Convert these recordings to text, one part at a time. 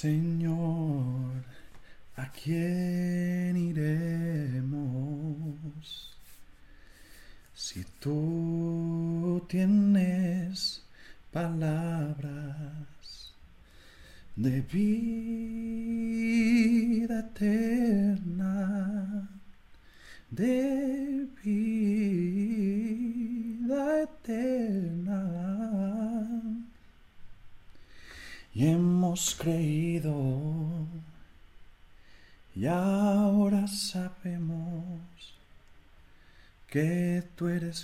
Señor, ¿a quién iremos? Si tú tienes palabras de vida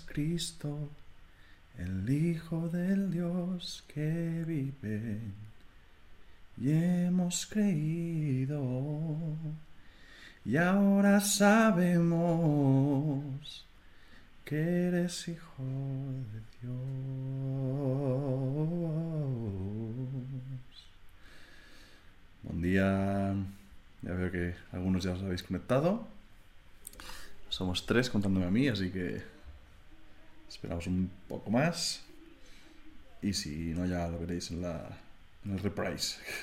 Cristo, el Hijo del Dios que vive. Y hemos creído y ahora sabemos que eres Hijo de Dios. Buen día. Ya veo que algunos ya os habéis conectado. Somos tres contándome a mí, así que esperamos un poco más. Y si no, ya lo veréis en, la, en el reprise.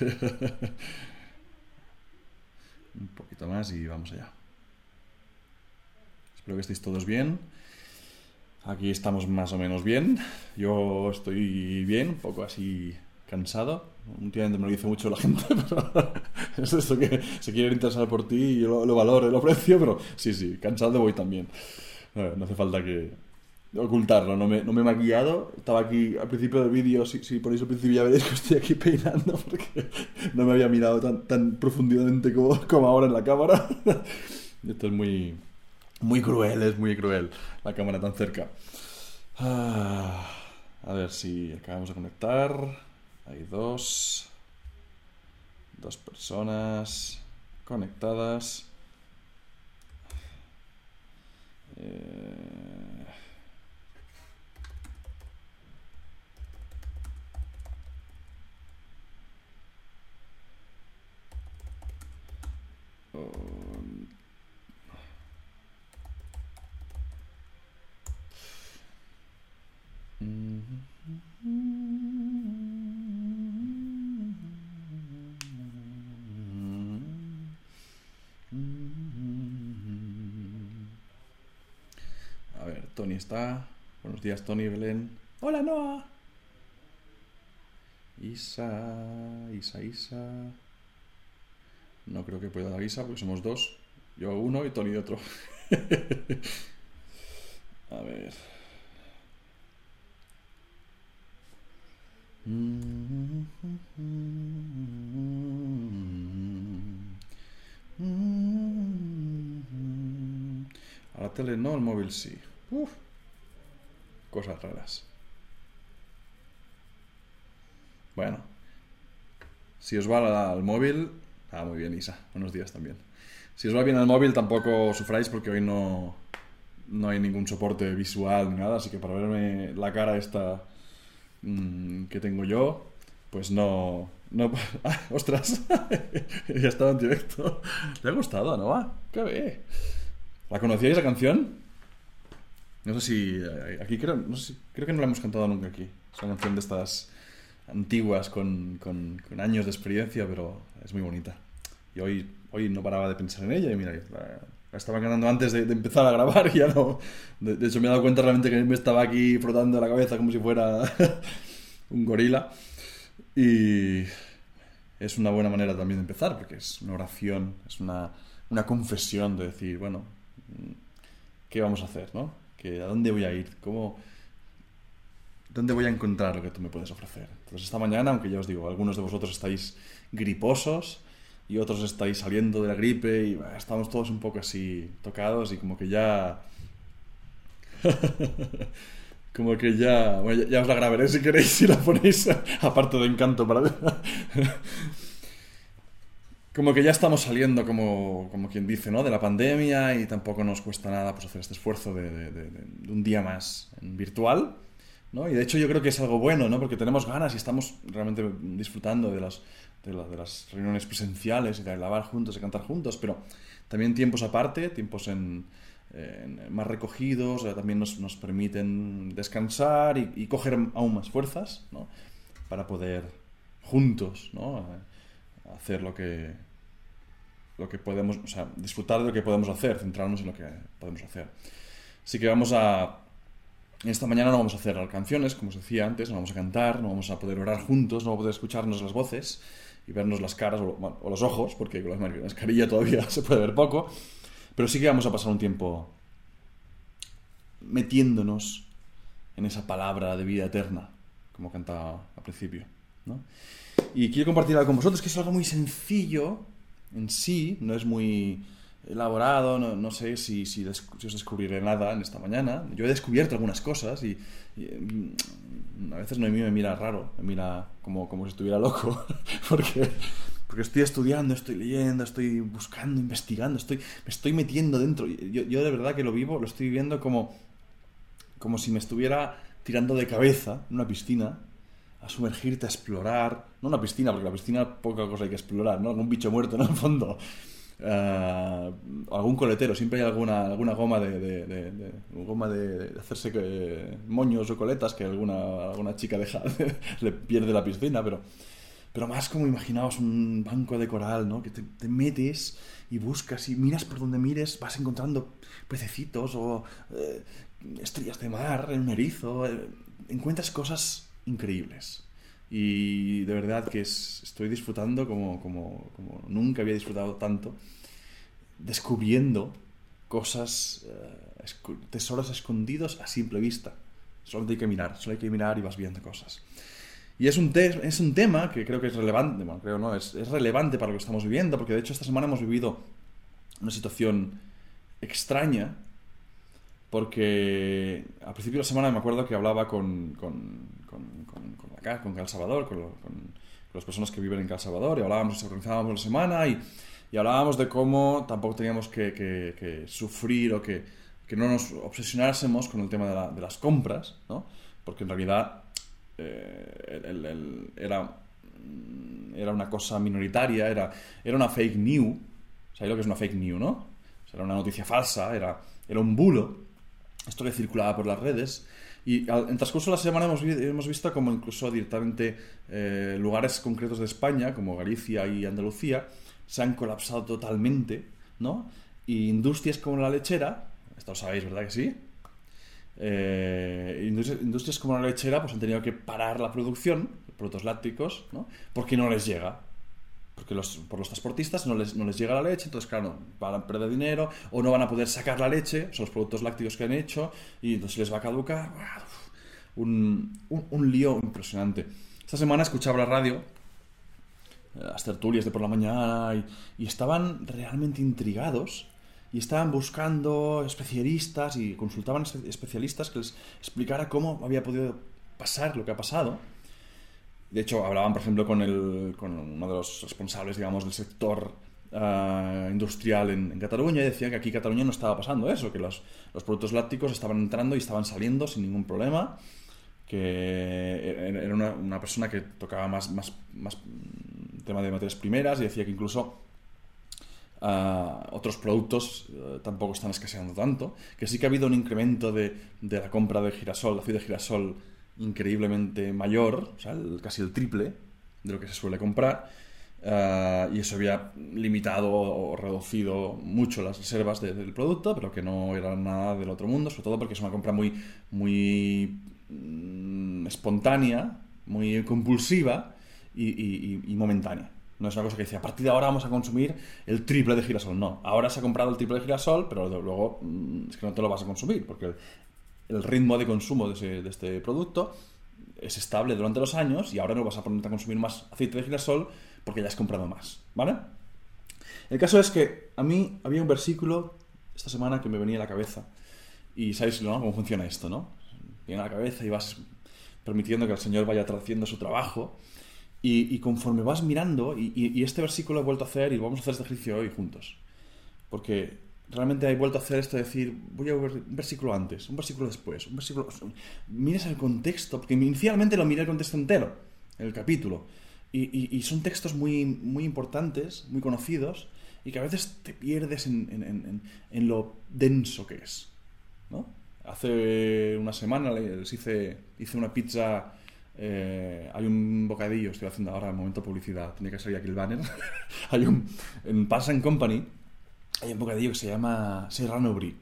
un poquito más y vamos allá. Espero que estéis todos bien. Aquí estamos más o menos bien. Yo estoy bien, un poco así cansado. Últimamente me lo dice mucho la gente, pero es esto que se quiere interesar por ti y yo lo, valoro lo aprecio, pero sí, sí, cansado voy también. No, hace falta que ocultarlo, no me, no me he maquillado. Estaba aquí al principio del vídeo, si, si ponéis al principio ya veréis que estoy aquí peinando porque no me había mirado tan, tan profundamente como, como ahora en la cámara. Esto es muy, muy cruel, es muy cruel la cámara tan cerca. Ah, a ver si acabamos de conectar. Hay dos, dos personas conectadas. Eh, Tony está. Buenos días, Tony Belén. Hola, Noah. Isa, Isa, Isa. No creo que pueda dar Isa porque somos dos. Yo uno y Tony otro. A ver. A la tele no, al móvil sí. Uf, cosas raras. Bueno, si os va al móvil... Ah, muy bien, Isa. Buenos días también. Si os va bien al móvil, tampoco sufráis porque hoy no, no hay ningún soporte visual ni nada, así que para verme la cara esta mm, que tengo yo, pues no... no ah, ¡Ostras! ya estaba en directo. ¿Le ha gustado, no? ¡Qué ve! ¿La conocíais la canción? No sé si. Eh, aquí creo, no sé creo que no la hemos cantado nunca aquí. Es una canción de estas antiguas con, con, años de experiencia, pero es muy bonita. Y hoy, hoy no paraba de pensar en ella y mira, la, estaba cantando antes de, empezar a grabar y ya no. De, hecho, me he dado cuenta realmente que me estaba aquí frotando la cabeza como si fuera un gorila. Y es una buena manera también de empezar, porque es una oración, es una, una confesión de decir, bueno, ¿qué vamos a hacer, no? ¿A dónde voy a ir? ¿Cómo, ¿Dónde voy a encontrar lo que tú me puedes ofrecer? Entonces esta mañana, aunque ya os digo, algunos de vosotros estáis griposos y otros estáis saliendo de la gripe y estamos todos un poco así tocados y como que ya... como que ya... Bueno, ya, ya, os la grabaré si queréis, si la ponéis aparte de encanto para como que ya estamos saliendo, como, como, quien dice, ¿no? De la pandemia y tampoco nos cuesta nada pues, hacer este esfuerzo de, de, un día más en virtual, Y de hecho yo creo que es algo bueno, ¿no? Porque tenemos ganas y estamos realmente disfrutando de las, de, las reuniones presenciales de grabar juntos, de cantar juntos, pero también tiempos aparte, tiempos en, más recogidos, también nos, nos, permiten descansar y, y, coger aún más fuerzas, ¿no? Para poder juntos, ¿no? hacer lo que, lo que podemos, o sea, disfrutar de lo que podemos hacer, centrarnos en lo que podemos hacer. Así que vamos a, esta mañana no vamos a hacer canciones, como os decía antes, no vamos a cantar, no vamos a poder orar juntos, no vamos a poder escucharnos las voces y vernos las caras o, los ojos, porque con la mascarilla todavía se puede ver poco, pero sí que vamos a pasar un tiempo metiéndonos en esa palabra de vida eterna, como cantaba al principio. Y quiero compartir algo con vosotros, que es algo muy sencillo en sí, no es muy elaborado, no, sé si, si, os descubriré nada en esta mañana. Yo he descubierto algunas cosas y, mm, a veces no me mira raro, me mira como, como si estuviera loco, porque, porque estoy estudiando, estoy leyendo, estoy buscando, investigando, estoy, me estoy metiendo dentro. Yo, yo de verdad que lo vivo, lo estoy viviendo como, como si me estuviera tirando de cabeza en una piscina a sumergirte, a explorar, no una piscina, porque la piscina poca cosa hay que explorar, ¿no? Un bicho muerto en el fondo. Uh, algún coletero, siempre hay alguna, alguna goma de, goma de, hacerse moños o coletas que alguna, alguna chica deja, le pierde la piscina, pero, pero más como imaginaos un banco de coral, ¿no? Que te, metes y buscas y miras por donde mires, vas encontrando pececitos o eh, estrellas de mar, un erizo, eh, encuentras cosas increíbles. Y de verdad que estoy disfrutando como, como, como, nunca había disfrutado tanto, descubriendo cosas, eh, tesoros escondidos a simple vista. Solo hay que mirar, solo hay que mirar y vas viendo cosas. Y es un, es un tema que creo que es relevante, bueno, creo no, es, es relevante para lo que estamos viviendo, porque de hecho esta semana hemos vivido una situación extraña, porque al principio de la semana me acuerdo que hablaba con, con, con, con, acá, con Cal Salvador, con, las personas que viven en Cal Salvador, y hablábamos, organizábamos la semana y, y hablábamos de cómo tampoco teníamos que, sufrir o que, que, no nos obsesionásemos con el tema de, la, de las compras, ¿no? porque en realidad eh, el, era, era una cosa minoritaria, era, era una fake news, ¿sabéis lo que es una fake news, no? Era una noticia falsa, era, era un bulo esto que circulaba por las redes. Y en transcurso de la semana hemos, hemos visto como incluso directamente eh, lugares concretos de España, como Galicia y Andalucía, se han colapsado totalmente, ¿no? Y industrias como la lechera, esto lo sabéis, ¿verdad que sí? Eh, industrias, como la lechera pues han tenido que parar la producción productos lácticos, ¿no? Porque no les llega porque los, por los transportistas no les, no les llega la leche, entonces claro, van a perder dinero o no van a poder sacar la leche, son los productos lácteos que han hecho, y entonces les va a caducar. Un, un, lío impresionante. Esta semana escuchaba la radio, eh, las tertulias de por la mañana, y, y estaban realmente intrigados y estaban buscando especialistas y consultaban especialistas que les explicara cómo había podido pasar lo que ha pasado de hecho, hablaban, por ejemplo, con, el, con uno de los responsables, digamos, del sector uh, industrial en, Cataluña y decía que aquí en Cataluña no estaba pasando eso, que los, los, productos lácticos estaban entrando y estaban saliendo sin ningún problema, que era una, una persona que tocaba más, más, tema de materias primeras y decía que incluso Uh, otros productos uh, tampoco están escaseando tanto, que sí que ha habido un incremento de, de la compra de girasol, de de girasol increíblemente mayor, casi el triple de lo que se suele comprar, eh, y eso había limitado o reducido mucho las reservas del producto, pero que no era nada del otro mundo, sobre todo porque es una compra muy, muy mm, espontánea, muy compulsiva y, momentánea. No es una cosa que dice, a partir de ahora vamos a consumir el triple de girasol. No, ahora se ha comprado el triple de girasol, pero luego mm, es que no te lo vas a consumir, porque el ritmo de consumo de, este producto es estable durante los años y ahora no vas a ponerte a consumir más aceite de girasol porque ya has comprado más, ¿vale? El caso es que a mí había un versículo esta semana que me venía a la cabeza y sabéis cómo funciona esto, ¿no? Viene a la cabeza y vas permitiendo que el Señor vaya haciendo su trabajo y, conforme vas mirando, y, y, este versículo he vuelto a hacer y vamos a hacer este ejercicio hoy juntos, porque realmente he vuelto a hacer esto de decir, voy a ver un versículo antes, un versículo después, un versículo... Mires el contexto, porque inicialmente lo miré el contexto entero, el capítulo. Y, son textos muy, muy importantes, muy conocidos, y que a veces te pierdes en, lo denso que es. ¿no? Hace una semana les hice, hice una pizza eh, hay un bocadillo, estoy haciendo ahora momento publicidad, tenía que salir aquí el banner. hay un. En Parson Company hay un bocadillo que se llama Serrano Brie.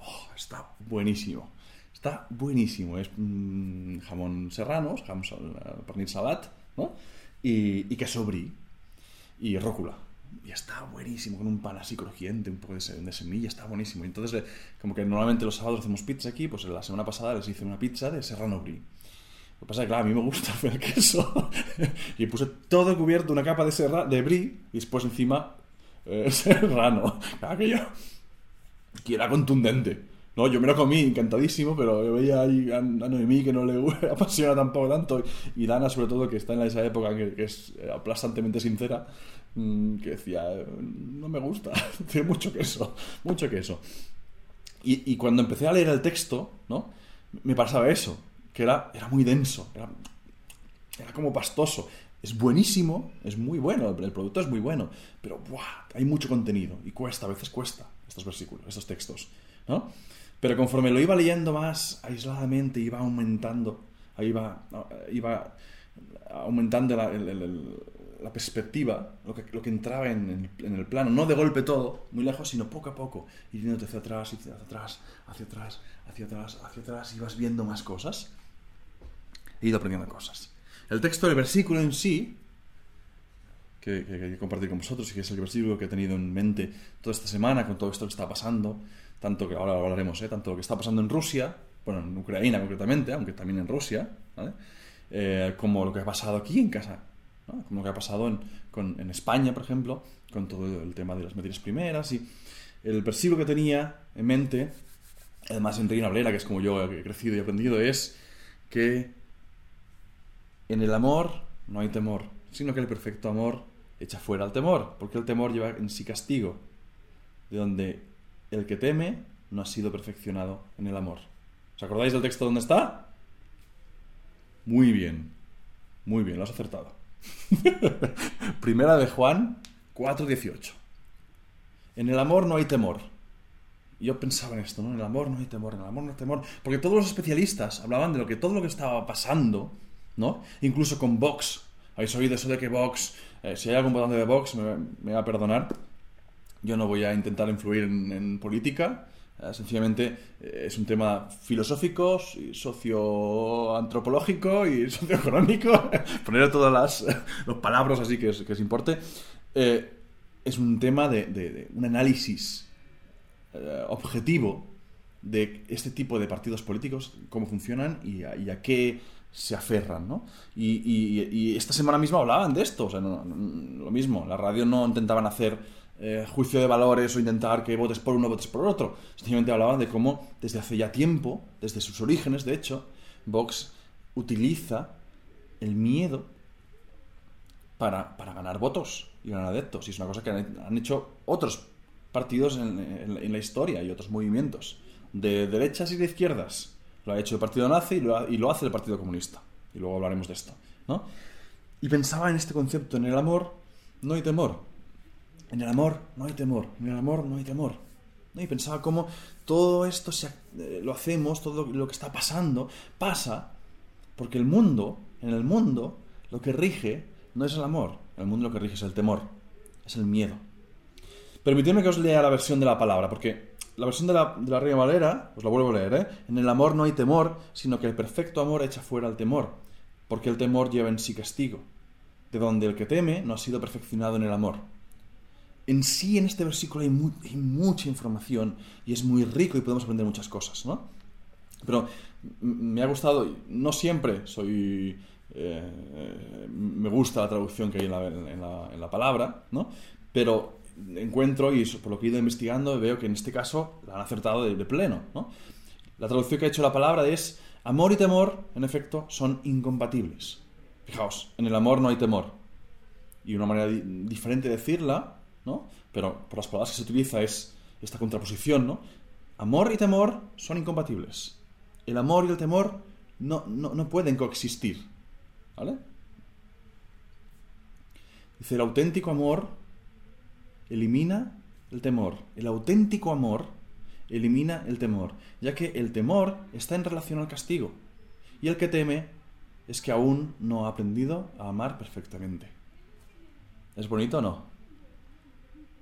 Oh, está buenísimo. Está buenísimo. Es mm, jamón serrano, jamón pernil salat, ¿no? Y, y queso brie. Y rócula. Y está buenísimo, con un pan así crujiente, un poco de, de semilla, está buenísimo. Y entonces, eh, como que normalmente los sábados hacemos pizza aquí, pues la semana pasada les hice una pizza de serrano brie lo que pasa es que, claro, a mí me gusta el queso. y puse todo cubierto, una capa de, serra, de brie, y después encima eh. Claro que yo... Que era contundente. No, yo me lo comí encantadísimo, pero yo veía ahí a, Noemí que no le apasiona tampoco tanto, y Dana sobre todo, que está en esa época que, es aplastantemente sincera, mm, que decía, no me gusta, tiene mucho queso, mucho queso. Y, y cuando empecé a leer el texto, ¿no? Me pasaba eso que era, era muy denso, era como pastoso. Es buenísimo, es muy bueno, el producto es muy bueno, pero hay mucho contenido y cuesta, a veces cuesta estos versículos, estos textos, ¿no? Pero conforme lo iba leyendo más aisladamente, iba aumentando, iba, iba aumentando la, perspectiva, lo que, lo que entraba en el, plano, no de golpe todo, muy lejos, sino poco a poco, y yéndote hacia atrás, hacia atrás, hacia atrás, hacia atrás, hacia atrás, y vas viendo más cosas he ido aprendiendo cosas. El texto del versículo en sí, que, que, que compartir con vosotros y que es el versículo que he tenido en mente toda esta semana con todo esto que está pasando, tanto que ahora hablaremos, ¿eh? tanto lo que está pasando en Rusia, bueno, en Ucrania concretamente, aunque también en Rusia, eh, como lo que ha pasado aquí en casa, como lo que ha pasado en, con, en España, por ejemplo, con todo el tema de las materias primeras y el versículo que tenía en mente, además en Reina Valera, que es como yo he crecido y aprendido, es que en el amor no hay temor, sino que el perfecto amor echa fuera el temor, porque el temor lleva en sí castigo, de donde el que teme no ha sido perfeccionado en el amor. ¿Os acordáis del texto donde está? Muy bien, muy bien, lo has acertado. Primera de Juan 4:18. En el amor no hay temor. Yo pensaba en esto, ¿no? En el amor no hay temor, en el amor no hay temor. Porque todos los especialistas hablaban de lo que todo lo que estaba pasando ¿no? Incluso con Vox. Habéis oído eso de que Vox, eh, si hay algún votante de Vox, me, va a perdonar. Yo no voy a intentar influir en, política. Eh, sencillamente eh, es un tema filosófico, socioantropológico y socioeconómico. Poner todas las los palabras así que, que os importe. es un tema de, un análisis objetivo de este tipo de partidos políticos, cómo funcionan y a qué se aferran, ¿no? Y, esta semana misma hablaban de esto, o sea, lo mismo, la radio no intentaban hacer eh, juicio de valores o intentar que votes por uno, votes por otro, sencillamente hablaban de cómo desde hace ya tiempo, desde sus orígenes, de hecho, Vox utiliza el miedo para, ganar votos y ganar adeptos, y es una cosa que han, hecho otros partidos en la historia y otros movimientos, de derechas y de izquierdas lo ha hecho el partido nazi y lo, hace el partido comunista. Y luego hablaremos de esto. ¿no? Y pensaba en este concepto, en el amor no hay temor. En el amor no hay temor. En el amor no hay temor. Y pensaba cómo todo esto eh, lo hacemos, todo lo que está pasando, pasa porque el mundo, en el mundo, lo que rige no es el amor. En el mundo lo que rige es el temor, es el miedo. Permitidme que os lea la versión de la palabra, porque la versión de la, de la Reina Valera, os la vuelvo a leer, ¿eh? En el amor no hay temor, sino que el perfecto amor echa fuera el temor, porque el temor lleva en sí castigo, de donde el que teme no ha sido perfeccionado en el amor. En sí, en este versículo hay, mucha información y es muy rico y podemos aprender muchas cosas, ¿no? Pero me ha gustado, no siempre soy... Eh, me gusta la traducción que hay en la, en la, en la palabra, ¿no? Pero encuentro, y por lo que he ido investigando, veo que en este caso la han acertado de, pleno. La traducción que ha hecho la palabra es amor y temor, en efecto, son incompatibles. Fijaos, en el amor no hay temor. Y una manera diferente de decirla, ¿no? pero por las palabras que se utiliza es esta contraposición, ¿no? Amor y temor son incompatibles. El amor y el temor no, no, no pueden coexistir. ¿Vale? Dice, el auténtico amor elimina el temor. El auténtico amor elimina el temor, ya que el temor está en relación al castigo. Y el que teme es que aún no ha aprendido a amar perfectamente. ¿Es bonito o no?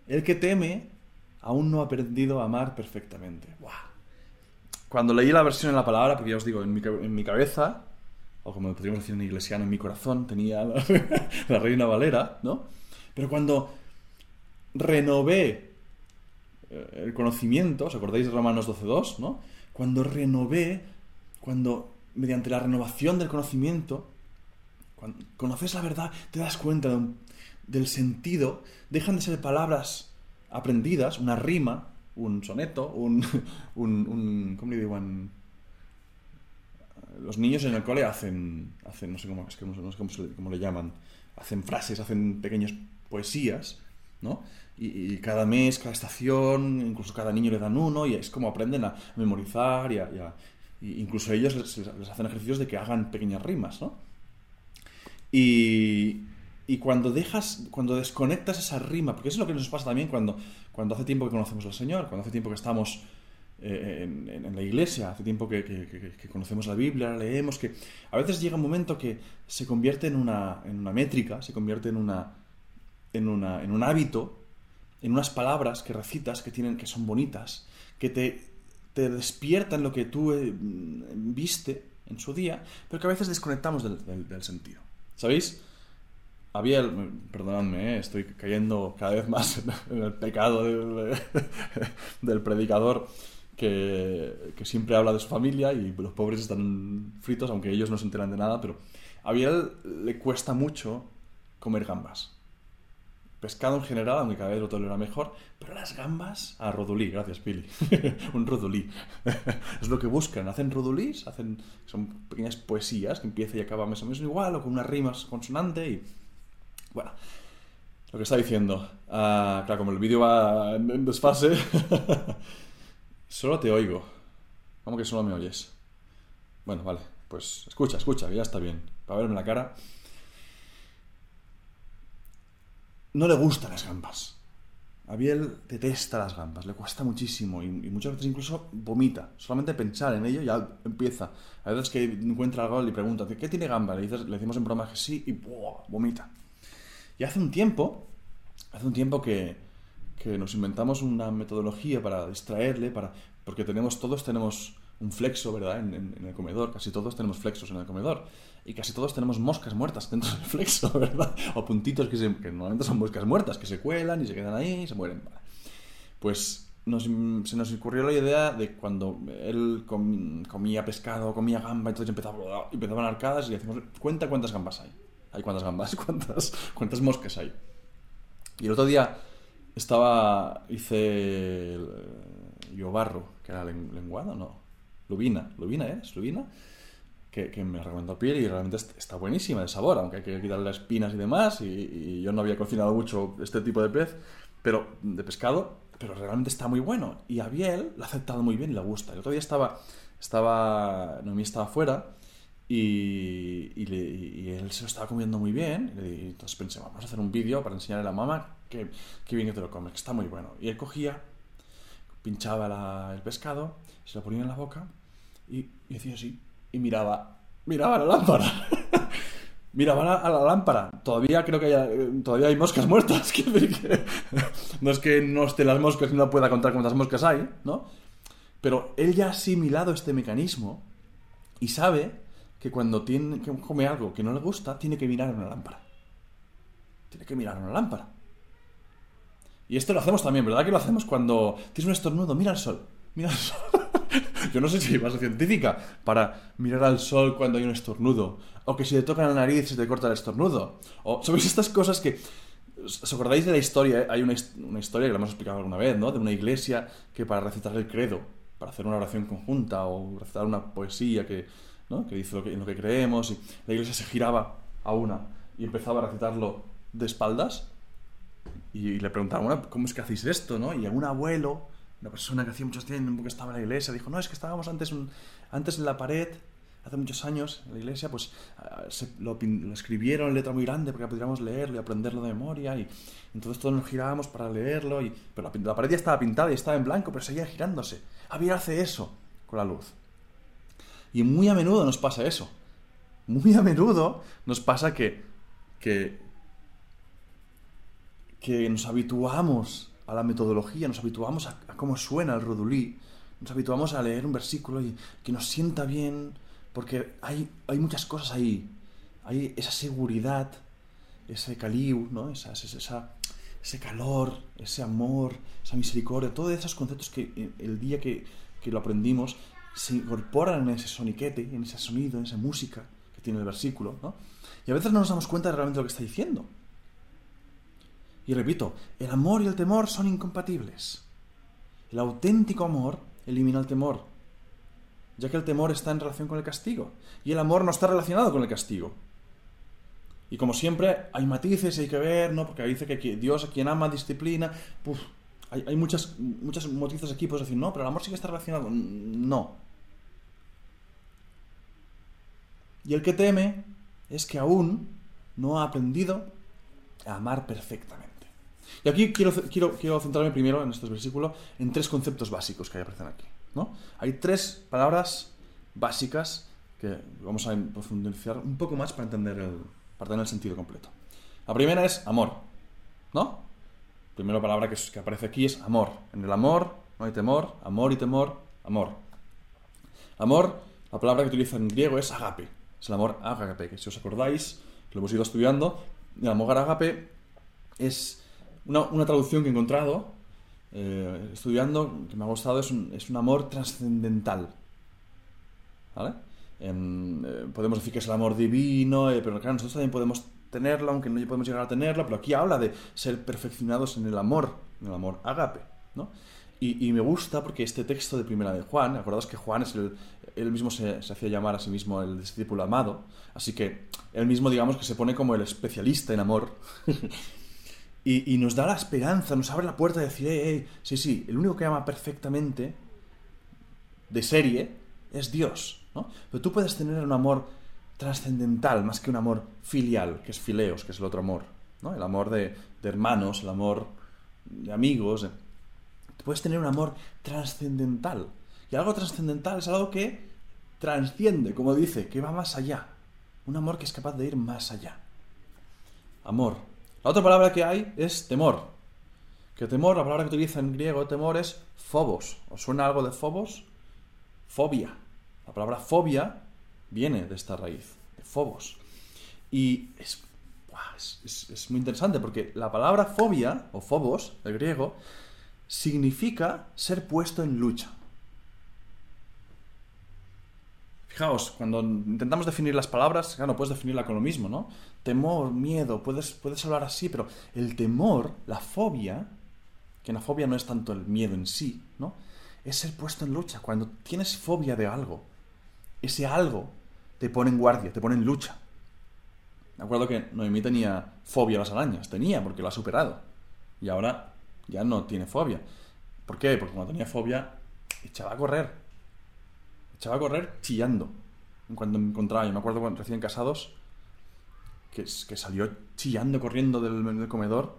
El que teme aún no ha aprendido a amar perfectamente. Cuando leí la versión en la palabra, porque ya os digo, en mi, en mi cabeza, o como podríamos decir en iglesiano, en mi corazón, tenía la, la Reina Valera, ¿no? Pero cuando renové eh, el conocimiento, ¿os acordáis de Romanos 12.2? ¿no? Cuando renové, cuando mediante la renovación del conocimiento, cuando conoces la verdad, te das cuenta del sentido, dejan de ser palabras aprendidas, una rima, un soneto, un, un, ¿cómo le digo? los niños en el cole hacen, hacen no sé cómo, no sé cómo, cómo le llaman, hacen frases, hacen pequeñas poesías, ¿no? Y, cada mes, cada estación, incluso cada niño le dan uno y es como aprenden a memorizar y, incluso ellos les, hacen ejercicios de que hagan pequeñas rimas, ¿no? Y, cuando dejas, cuando desconectas esa rima, porque eso es lo que nos pasa también cuando, cuando hace tiempo que conocemos al Señor, cuando hace tiempo que estamos eh, en, la iglesia, hace tiempo que, que, conocemos la Biblia, la leemos, que a veces llega un momento que se convierte en una, en una métrica, se convierte en una en, una, en un hábito, en unas palabras que recitas que, tienen, que son bonitas, que te, te despiertan lo que tú eh, viste en su día, pero que a veces desconectamos del, sentido. ¿Sabéis? Había, perdonadme, eh, estoy cayendo cada vez más en el pecado del, predicador que, que, siempre habla de su familia y los pobres están fritos, aunque ellos no se enteran de nada, pero a Biel le cuesta mucho comer gambas pescado en general, aunque cada vez lo tolera mejor, pero las gambas a rodolí, gracias Pili, un rodolí. es lo que buscan, hacen rodolís, hacen, son pequeñas poesías que empieza y acaba más o menos igual, o con unas rimas consonante y... Bueno, lo que está diciendo, ah, claro, como el vídeo va en desfase, solo te oigo. ¿Cómo que solo me oyes? Bueno, vale, pues escucha, escucha, ya está bien, para verme la cara. No le gustan las gambas. Abiel detesta las gambas, le cuesta muchísimo y, muchas veces incluso vomita. Solamente pensar en ello ya empieza. A veces que encuentra algo y le pregunta, ¿qué tiene gamba? Le, dices, le decimos en broma que sí y vomita. Y hace un tiempo, hace un tiempo que, que nos inventamos una metodología para distraerle, para, porque tenemos, todos tenemos un flexo, ¿verdad? En, el comedor, casi todos tenemos flexos en el comedor. Y casi todos tenemos moscas muertas dentro del flexo, ¿verdad? O puntitos que, normalmente son moscas muertas, que se cuelan y se quedan ahí y se mueren. Pues se nos ocurrió la idea de cuando él comía pescado, comía gamba, entonces empezaba, empezaban arcadas y decimos, cuenta cuántas gambas hay. Hay cuántas gambas, cuántas, cuántas moscas hay. Y el otro día estaba, hice el, yo barro, que era lenguado, no, Lubina, Lubina es, Lubina, que, que me recomendó Piel y realmente está buenísima de sabor, aunque hay que quitarle las espinas y demás, y, yo no había cocinado mucho este tipo de pez, pero de pescado, pero realmente está muy bueno. Y a Biel lo ha aceptado muy bien y le gusta. El otro día estaba, estaba, Noemí estaba afuera y, y, él se lo estaba comiendo muy bien. Y entonces pensé, vamos a hacer un vídeo para enseñarle a la mamá que, que bien que te lo comes, que está muy bueno. Y él cogía, pinchaba el pescado, se lo ponía en la boca y, y hacía así. Y miraba, miraba la lámpara. miraba a la, lámpara. Todavía creo que todavía hay moscas muertas. no es que no esté las moscas no pueda contar cuántas moscas hay, ¿no? Pero él ya ha asimilado este mecanismo y sabe que cuando tiene, que come algo que no le gusta, tiene que mirar una lámpara. Tiene que mirar una lámpara. Y esto lo hacemos también, ¿verdad? Que lo hacemos cuando tienes un estornudo, mira al sol. Mira al sol. Yo no sé si vas a científica para mirar al sol cuando hay un estornudo. O que si te toca la nariz se te corta el estornudo. O, ¿sabéis estas cosas que... ¿Os acordáis de la historia? Hay una, historia que la hemos explicado alguna vez, ¿no? De una iglesia que para recitar el credo, para hacer una oración conjunta o recitar una poesía que, ¿no? que dice lo que, en lo que creemos, y la iglesia se giraba a una y empezaba a recitarlo de espaldas y le preguntaban, ¿cómo es que hacéis esto? ¿no? Y algún abuelo, una persona que hacía muchos tiempo que estaba en la iglesia, dijo, no, es que estábamos antes, antes en la pared, hace muchos años, en la iglesia, pues lo, escribieron en letra muy grande para que pudiéramos leerlo y aprenderlo de memoria. Y entonces todos nos girábamos para leerlo. Y, pero la, pared ya estaba pintada y estaba en blanco, pero seguía girándose. Javier hace eso con la luz. Y muy a menudo nos pasa eso. muy a menudo nos pasa que, que, que nos habituamos a la metodología, nos habituamos a, cómo suena el rodulí, nos habituamos a leer un versículo y que nos sienta bien, porque hay, hay muchas cosas ahí. Hay esa seguridad, ese caliu, ¿no? esa, ese calor, ese amor, esa misericordia, todos esos conceptos que el día que, que lo aprendimos se incorporan en ese soniquete, en ese sonido, en esa música que tiene el versículo, ¿no? Y a veces no nos damos cuenta de realmente lo que está diciendo. Y repito, el amor y el temor son incompatibles. El auténtico amor elimina el temor, ya que el temor está en relación con el castigo, y el amor no está relacionado con el castigo. Y como siempre, hay matices, hay que ver, ¿no? Porque dice que Dios a quien ama disciplina. hay, hay muchas, muchas matices aquí, puedes decir, no, pero el amor sí que está relacionado. No. Y el que teme es que aún no ha aprendido a amar perfectamente. Y aquí quiero, quiero, quiero centrarme primero en este versículo en tres conceptos básicos que aparecen aquí. ¿no? Hay tres palabras básicas que vamos a profundizar un poco más para entender el, para tener el sentido completo. La primera es amor, ¿no? La primera palabra que, que aparece aquí es amor. En el amor no hay temor, amor y temor, amor. Amor, la palabra que utiliza en griego es agape, es el amor agape, que si os acordáis, lo hemos ido estudiando, el amor agape es una, traducción que he encontrado eh, estudiando, que me ha gustado, es un, es un amor trascendental. ¿Vale? Eh, podemos decir que es el amor divino, eh, pero claro, nosotros también podemos tenerlo, aunque no podemos llegar a tenerlo, pero aquí habla de ser perfeccionados en el amor, en el amor agape, ¿no? Y, me gusta porque este texto de Primera de Juan, acordaos que Juan es el, él mismo se, se, hacía llamar a sí mismo el discípulo amado, así que él mismo digamos que se pone como el especialista en amor, y, nos da la esperanza, nos abre la puerta de decir, sí, sí, el único que ama perfectamente, de serie, es Dios, pero tú puedes tener un amor trascendental más que un amor filial, que es fileos, que es el otro amor. ¿no? El amor de, hermanos, el amor de amigos. puedes tener un amor trascendental. Y algo trascendental es algo que transciende, como dice, que va más allá. Un amor que es capaz de ir más allá. Amor. La otra palabra que hay es temor. Que temor, la palabra que utiliza en griego temor es phobos. ¿Os suena algo de phobos? Fobia. La palabra fobia viene de esta raíz, de fobos. Y es, es, muy interesante porque la palabra fobia, o phobos, del griego, significa ser puesto en lucha. Fijaos, cuando intentamos definir las palabras, claro, puedes definirla con lo mismo, ¿no? Temor, miedo, puedes, puedes hablar así, pero el temor, la fobia, que la fobia no es tanto el miedo en sí, ¿no? Es ser puesto en lucha. Cuando tienes fobia de algo, ese algo te pone en guardia, te pone en lucha. Me acuerdo que Noemí tenía fobia a las arañas, tenía porque lo ha superado. Y ahora ya no tiene fobia. ¿Por qué? Porque cuando tenía fobia echaba a correr. Echaba a correr chillando. Cuando me encontraba, yo me acuerdo cuando recién casados, que, que salió chillando, corriendo del, comedor.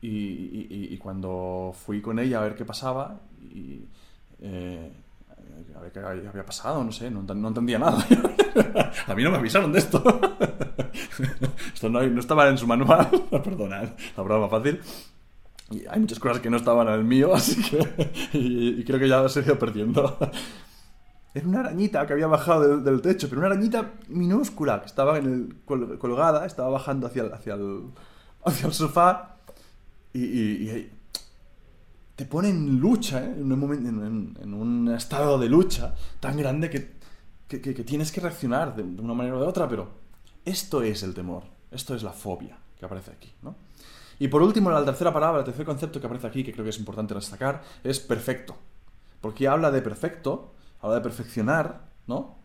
Y, cuando fui con ella a ver qué pasaba, y, eh, a ver qué había pasado, no sé, no, entendía nada. a mí no me avisaron de esto. esto no, estaba en su manual, perdonad, la broma fácil. Y hay muchas cosas que no estaban en el mío, así que. y, creo que ya se ha ido perdiendo. Era una arañita que había bajado del, techo, pero una arañita minúscula que estaba en el, colgada, estaba bajando hacia el, hacia el, hacia el sofá. y te pone en lucha, ¿eh? en, un momento, en, un estado de lucha tan grande que, que, tienes que reaccionar de, una manera o de otra, pero esto es el temor, esto es la fobia que aparece aquí. ¿no? Y por último, la tercera palabra, el tercer concepto que aparece aquí, que creo que es importante destacar, es perfecto. Porque habla de perfecto, habla de perfeccionar, ¿no?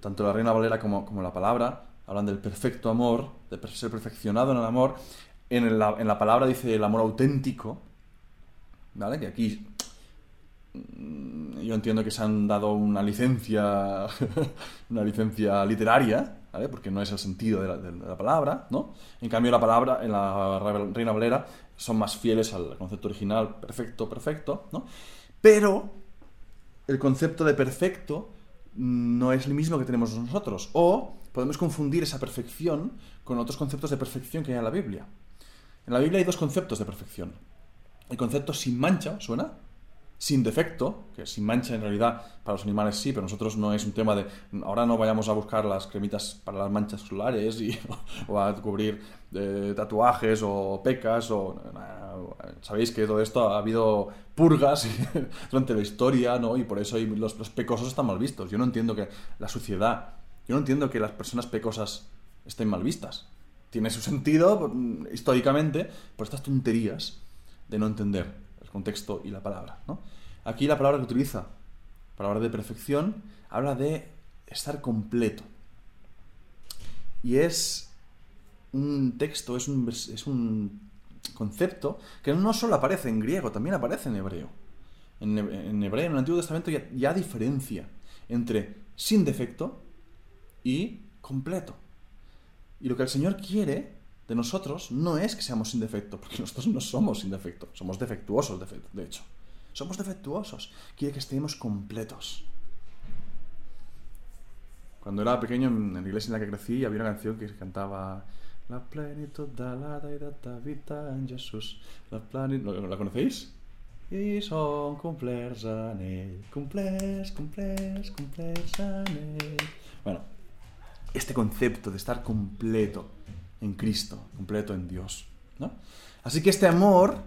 Tanto la Reina Valera como, como la palabra hablan del perfecto amor, de ser perfeccionado en el amor. En la, la palabra dice el amor auténtico, ¿vale? Que aquí mm, yo entiendo que se han dado una licencia, una licencia literaria, ¿vale? Porque no es el sentido de la, palabra, ¿no? En cambio, la palabra en la Reina Valera son más fieles al concepto original, perfecto, perfecto, ¿no? Pero el concepto de perfecto no es el mismo que tenemos nosotros. O podemos confundir esa perfección con otros conceptos de perfección que hay en la Biblia. En la Biblia hay dos conceptos de perfección. El concepto sin mancha, ¿suena? Sin defecto, que sin mancha en realidad para los animales sí, pero nosotros no es un tema de... Ahora no vayamos a buscar las cremitas para las manchas solares y, o a cubrir eh, tatuajes o pecas o... Sabéis que todo esto ha habido purgas durante la historia, ¿no? Y por eso los, pecosos están mal vistos. Yo no entiendo que la suciedad... Yo no entiendo que las personas pecosas estén mal vistas. Tiene su sentido mm, históricamente por estas tonterías de no entender contexto y la palabra. ¿no? Aquí la palabra que utiliza, palabra de perfección, habla de estar completo. Y es un texto, es un, es un concepto que no solo aparece en griego, también aparece en hebreo. En, hebreo, en el Antiguo Testamento, ya, ya diferencia entre sin defecto y completo. Y lo que el Señor quiere de nosotros no es que seamos sin defecto, porque nosotros no somos sin defecto, somos defectuosos, de hecho. Somos defectuosos. Quiere que estemos completos. Cuando era pequeño, en la iglesia en la que crecí, había una canción que cantaba La plenitud la da vida en Jesús. La, ¿La conocéis? Y son cumples en él. Cumples, cumples, cumples en Bueno, este concepto de estar completo en Cristo, completo en Dios. ¿no? Así que este amor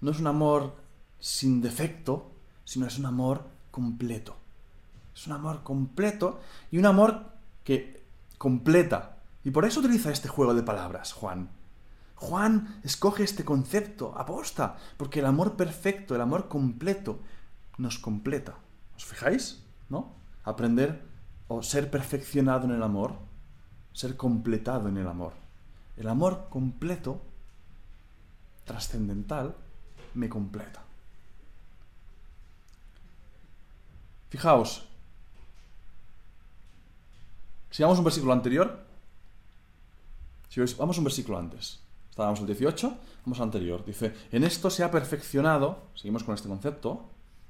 no es un amor sin defecto, sino es un amor completo. Es un amor completo y un amor que completa. Y por eso utiliza este juego de palabras, Juan. Juan escoge este concepto, aposta, porque el amor perfecto, el amor completo, nos completa. ¿Os fijáis? ¿No? Aprender o ser perfeccionado en el amor, ser completado en el amor. El amor completo, trascendental, me completa. Fijaos, si vamos un versículo anterior, si vamos un versículo antes, estábamos el 18, vamos al anterior, dice, en esto se ha perfeccionado, seguimos con este concepto,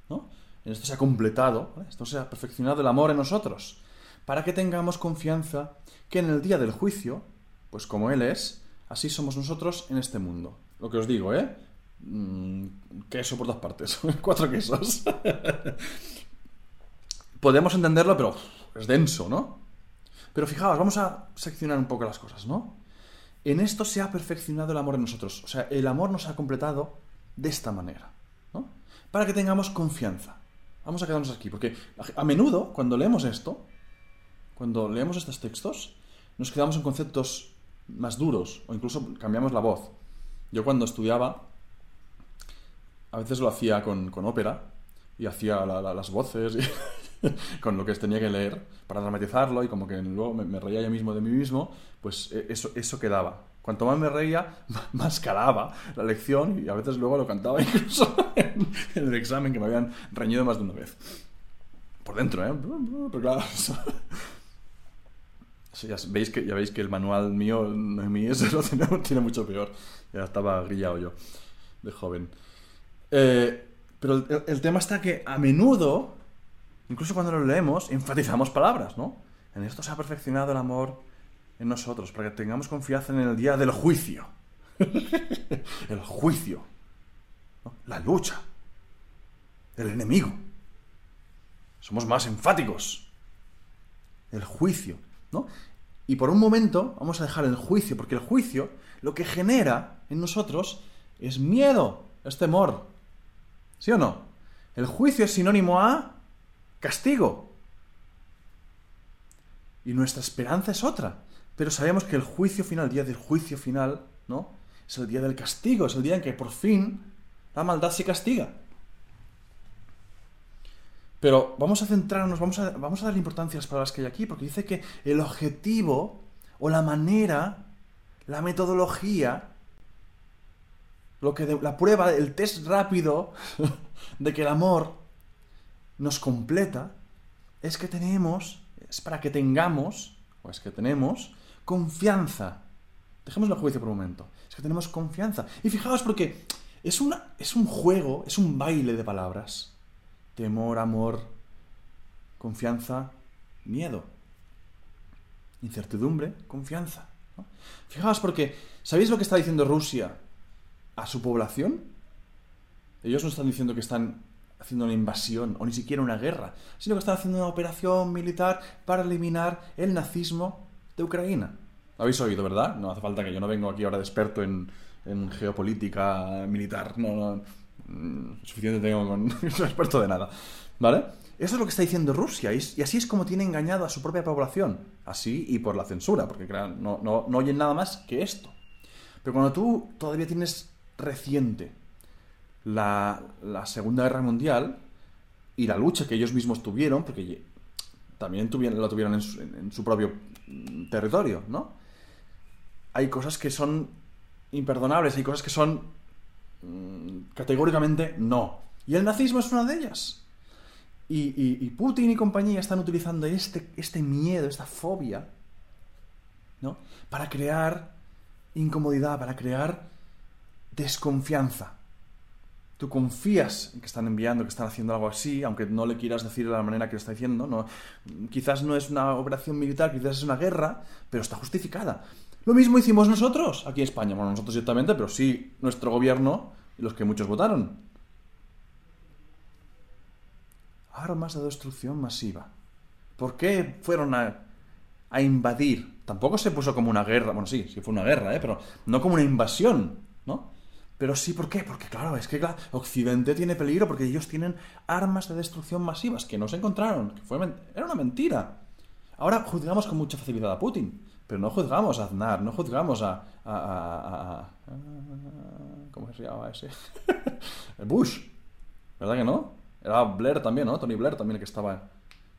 ¿no? En esto se ha completado, esto se ha perfeccionado el amor en nosotros, para que tengamos confianza que en el día del juicio, pues como Él es, así somos nosotros en este mundo. Lo que os digo, ¿eh? Mm, queso por dos partes, cuatro quesos. Podemos entenderlo, pero es denso, ¿no? Pero fijaos, vamos a seccionar un poco las cosas, ¿no? En esto se ha perfeccionado el amor en nosotros. O sea, el amor nos ha completado de esta manera, ¿no? Para que tengamos confianza. Vamos a quedarnos aquí, porque a menudo, cuando leemos esto, cuando leemos estos textos, nos quedamos en conceptos más duros o incluso cambiamos la voz. Yo cuando estudiaba, a veces lo hacía con, ópera y hacía las voces con lo que tenía que leer para dramatizarlo y como que luego me, reía yo mismo de mí mismo, pues e, eso, eso quedaba. Cuanto más me reía, más calaba la lección y a veces luego lo cantaba incluso en, el examen que me habían reñido más de una vez. Por dentro, ¿eh? Pero claro, ya, veis que, ya veis que el manual mío, no es mío, tiene, mucho peor. Ya estaba grillado yo, de joven. Eh, pero el, tema está que a menudo, incluso cuando lo leemos, enfatizamos palabras, ¿no? En esto se ha perfeccionado el amor en nosotros, para que tengamos confianza en el día del juicio. el juicio. La lucha. El enemigo. Somos más enfáticos. El juicio. Y por un momento vamos a dejar el juicio, porque el juicio lo que genera en nosotros es miedo, es temor. ¿Sí o no? El juicio es sinónimo a castigo. Y nuestra esperanza es otra. Pero sabemos que el juicio final, el día del juicio final, ¿no? Es el día del castigo, es el día en que por fin la maldad se castiga. Pero vamos a centrarnos, vamos a, vamos a darle importancia a las palabras que hay aquí, porque dice que el objetivo o la manera, la metodología, lo que la prueba, el test rápido de que el amor nos completa, es que tenemos, es para que tengamos, o es que tenemos, confianza. Dejemos el juicio por un momento. Es que tenemos confianza. Y fijaos porque es, una, es un juego, es un baile de palabras temor, amor, confianza, miedo. Incertidumbre, confianza. Fijaos porque, ¿sabéis lo que está diciendo Rusia a su población? Ellos no están diciendo que están haciendo una invasión o ni siquiera una guerra, sino que están haciendo una operación militar para eliminar el nazismo de Ucrania. Lo habéis oído, ¿verdad? No hace falta que yo no vengo aquí ahora de experto en, geopolítica militar. No, no, suficiente tengo con... no experto de nada. ¿Vale? Eso es lo que está diciendo Rusia y, así es como tiene engañado a su propia población. Así y por la censura, porque no, no, no oyen nada más que esto. Pero cuando tú todavía tienes reciente la, Segunda Guerra Mundial y la lucha que ellos mismos tuvieron, porque también tuvieron, la tuvieron en su, propio mm, territorio, ¿no? Hay cosas que son imperdonables, hay cosas que son mm, categóricamente no. Y el nazismo es una de ellas. Y, Putin y compañía están utilizando este, este miedo, esta fobia, ¿no? Para crear incomodidad, para crear desconfianza. Tú confías en que están enviando, que están haciendo algo así, aunque no le quieras decir de la manera que lo está diciendo. No, quizás no es una operación militar, quizás es una guerra, pero está justificada. Lo mismo hicimos nosotros aquí en España. Bueno, nosotros directamente, pero sí nuestro gobierno y los que muchos votaron. Armas de destrucción masiva. ¿Por qué fueron a, a invadir? Tampoco se puso como una guerra. Bueno, sí, sí fue una guerra, ¿eh? pero no como una invasión, ¿no? Pero sí, ¿por qué? Porque claro, es que Occidente tiene peligro porque ellos tienen armas de destrucción masivas que no se encontraron, fue era una mentira. Ahora juzgamos con mucha facilidad a Putin, pero no juzgamos a Aznar, no juzgamos a... a, ¿Cómo se llamaba ese? Bush. ¿Verdad que no? Era Blair también, ¿no? Tony Blair también el que estaba...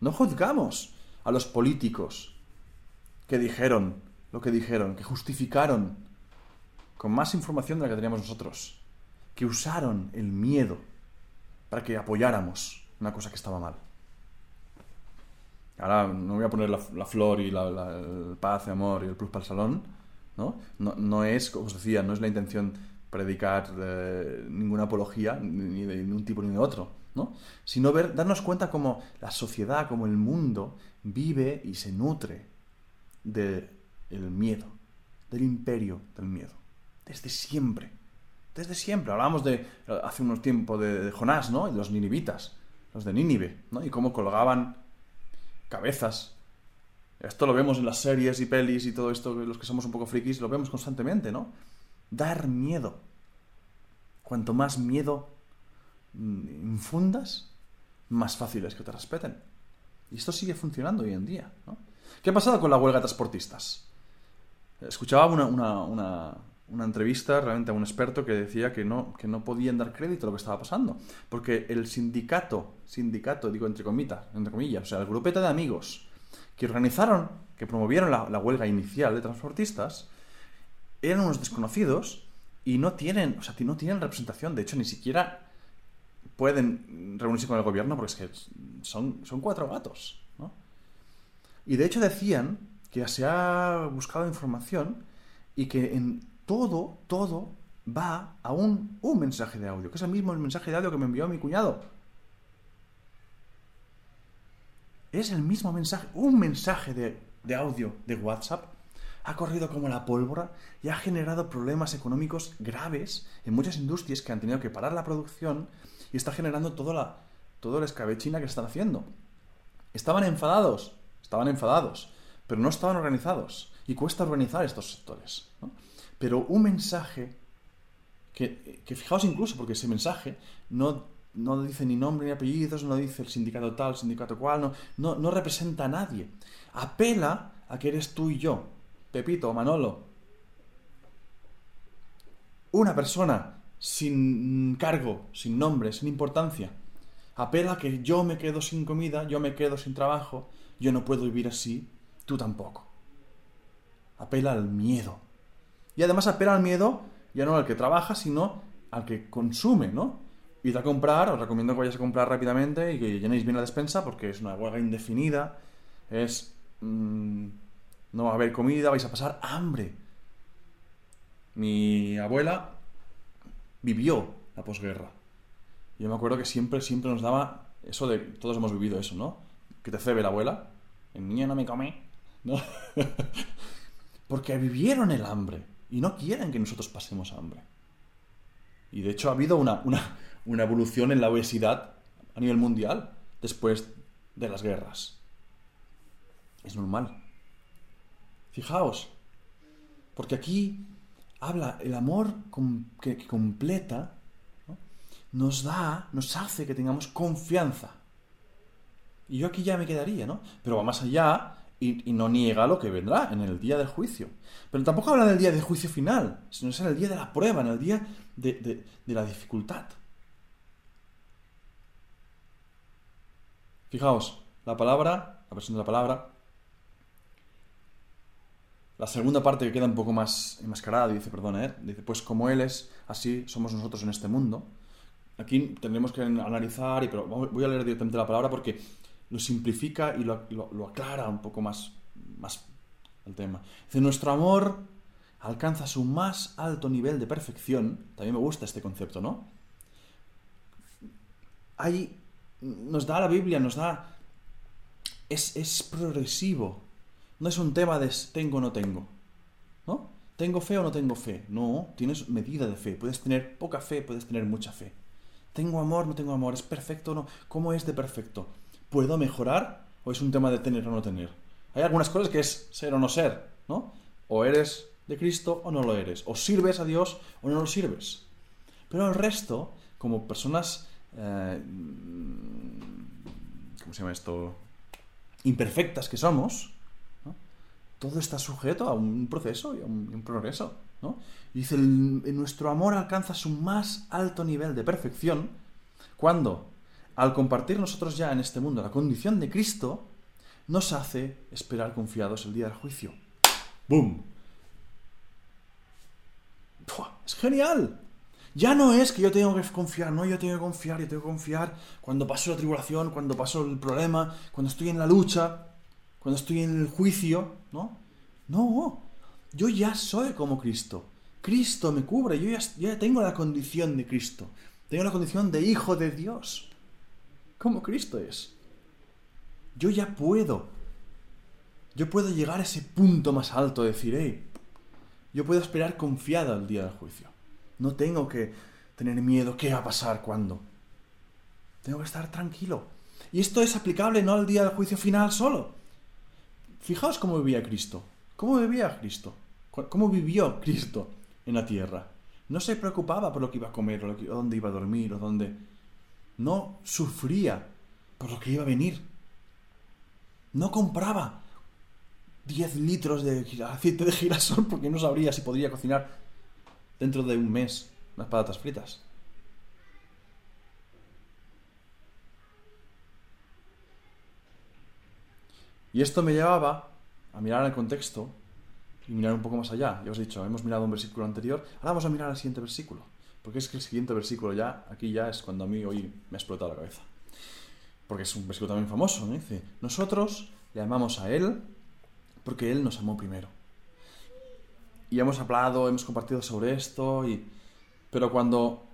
No juzgamos a los políticos que dijeron lo que dijeron, que justificaron con más información de la que teníamos nosotros, que usaron el miedo para que apoyáramos una cosa que estaba mal. Ahora no voy a poner la, flor y la, el paz, y amor y el plus para el salón, ¿no? No, es, como os decía, no es la intención predicar eh, ninguna apología, ni de un tipo ni de otro, ¿no? Sino ver, darnos cuenta cómo la sociedad, como el mundo, vive y se nutre del miedo, del imperio del miedo. Desde siempre. Desde siempre. Hablábamos de, hace unos tiempos de, Jonás, ¿no? Y los ninivitas, los de Nínive, ¿no? Y cómo colgaban cabezas. Esto lo vemos en las series y pelis y todo esto, los que somos un poco frikis, lo vemos constantemente, ¿no? Dar miedo. Cuanto más miedo mm, infundas, más fácil es que te respeten. Y esto sigue funcionando hoy en día, ¿no? ¿Qué ha pasado con la huelga de transportistas? Escuchaba una, una, una entrevista realmente a un experto que decía que no, que no podían dar crédito a lo que estaba pasando. Porque el sindicato, sindicato, digo entre comillas, entre comillas, o sea, el grupeta de amigos que organizaron, que promovieron la, huelga inicial de transportistas, eran unos desconocidos y no tienen, o sea, no tienen representación. De hecho, ni siquiera pueden reunirse con el gobierno porque es que son, son cuatro gatos. ¿no? Y de hecho decían que se ha buscado información y que en todo, todo va a un, un mensaje de audio, que es el mismo mensaje de audio que me envió mi cuñado. Es el mismo mensaje, un mensaje de, de audio de WhatsApp ha corrido como la pólvora y ha generado problemas económicos graves en muchas industrias que han tenido que parar la producción y está generando toda la, todo la escabechina que están haciendo. Estaban enfadados, estaban enfadados, pero no estaban organizados. Y cuesta organizar estos sectores. Pero un mensaje que, fijaos incluso, porque ese mensaje no, no dice ni nombre ni apellidos, no dice el sindicato tal, el sindicato cual, no, no, no representa a nadie. Apela a que eres tú y yo, Pepito o Manolo. Una persona sin cargo, sin nombre, sin importancia. Apela a que yo me quedo sin comida, yo me quedo sin trabajo, yo no puedo vivir así, tú tampoco. Apela al miedo, y además apela al miedo ya no al que trabaja, sino al que consume, ¿no? Id a comprar, os recomiendo que vayáis a comprar rápidamente y que llenéis bien la despensa porque es una huelga indefinida, es... Mm, no va a haber comida, vais a pasar hambre. Mi abuela vivió la posguerra. Yo me acuerdo que siempre, siempre nos daba eso de... Todos hemos vivido eso, ¿no? Que te cebe la abuela. El niño no me come. ¿no? Porque vivieron el hambre y no quieren que nosotros pasemos hambre. Y de hecho ha habido una, una evolución en la obesidad a nivel mundial después de las guerras. Es normal. Fijaos, porque aquí habla el amor que, completa, nos da, nos hace que tengamos confianza. Y yo aquí ya me quedaría, ¿no? Pero va más allá y, no niega lo que vendrá en el día del juicio. Pero tampoco habla del día del juicio final, sino es en el día de la prueba, en el día de, de la dificultad. Fijaos, la palabra, la versión de la palabra, la segunda parte que queda un poco más enmascarada, dice, perdón, ¿eh? dice, pues como Él es, así somos nosotros en este mundo. Aquí tendremos que analizar, y, pero voy a leer directamente la palabra porque lo simplifica y lo, aclara un poco más, más el tema. Dice, nuestro amor alcanza su más alto nivel de perfección. También me gusta este concepto, ¿no? Ahí nos da la Biblia, nos da... Es, es progresivo, no es un tema de tengo o no tengo. ¿No? ¿Tengo fe o no tengo fe? No, tienes medida de fe. Puedes tener poca fe, puedes tener mucha fe. ¿Tengo amor? ¿No tengo amor? ¿Es perfecto o no? ¿Cómo es de perfecto? ¿Puedo mejorar? ¿O es un tema de tener o no tener? Hay algunas cosas que es ser o no ser, ¿no? O eres de Cristo o no lo eres. O sirves a Dios o no lo sirves. Pero el resto, como personas... Eh, ¿Cómo se llama esto? Imperfectas que somos, todo está sujeto a un proceso y a un, progreso. ¿no? Dice, nuestro amor alcanza su más alto nivel de perfección cuando, al compartir nosotros ya en este mundo la condición de Cristo, nos hace esperar confiados el día del juicio. ¡Bum! ¡Es genial! Ya no es que yo tengo que confiar, no, yo tengo que confiar, yo tengo que confiar cuando paso la tribulación, cuando paso el problema, cuando estoy en la lucha cuando estoy en el juicio, ¿no? No, yo ya soy como Cristo. Cristo me cubre, yo ya, tengo la condición de Cristo. Tengo la condición de hijo de Dios. Como Cristo es. Yo ya puedo. Yo puedo llegar a ese punto más alto, de decir, hey, yo puedo esperar confiado al día del juicio. No tengo que tener miedo, ¿qué va a pasar? ¿Cuándo? Tengo que estar tranquilo. Y esto es aplicable no al día del juicio final solo, Fijaos cómo vivía Cristo. ¿Cómo vivía Cristo? ¿Cómo vivió Cristo en la tierra? No se preocupaba por lo que iba a comer, o, dónde iba a dormir, o dónde... No sufría por lo que iba a venir. No compraba 10 litros de aceite de girasol porque no sabría si podría cocinar dentro de un mes unas patatas fritas. Y esto me llevaba a mirar el contexto y mirar un poco más allá. Ya os he dicho, hemos mirado un versículo anterior, ahora vamos a mirar el siguiente versículo. Porque es que el siguiente versículo ya, aquí ya es cuando a mí hoy me ha explotado la cabeza. Porque es un versículo también famoso, ¿no? Dice, nosotros le amamos a Él porque Él nos amó primero. Y hemos hablado, hemos compartido sobre esto, y... pero cuando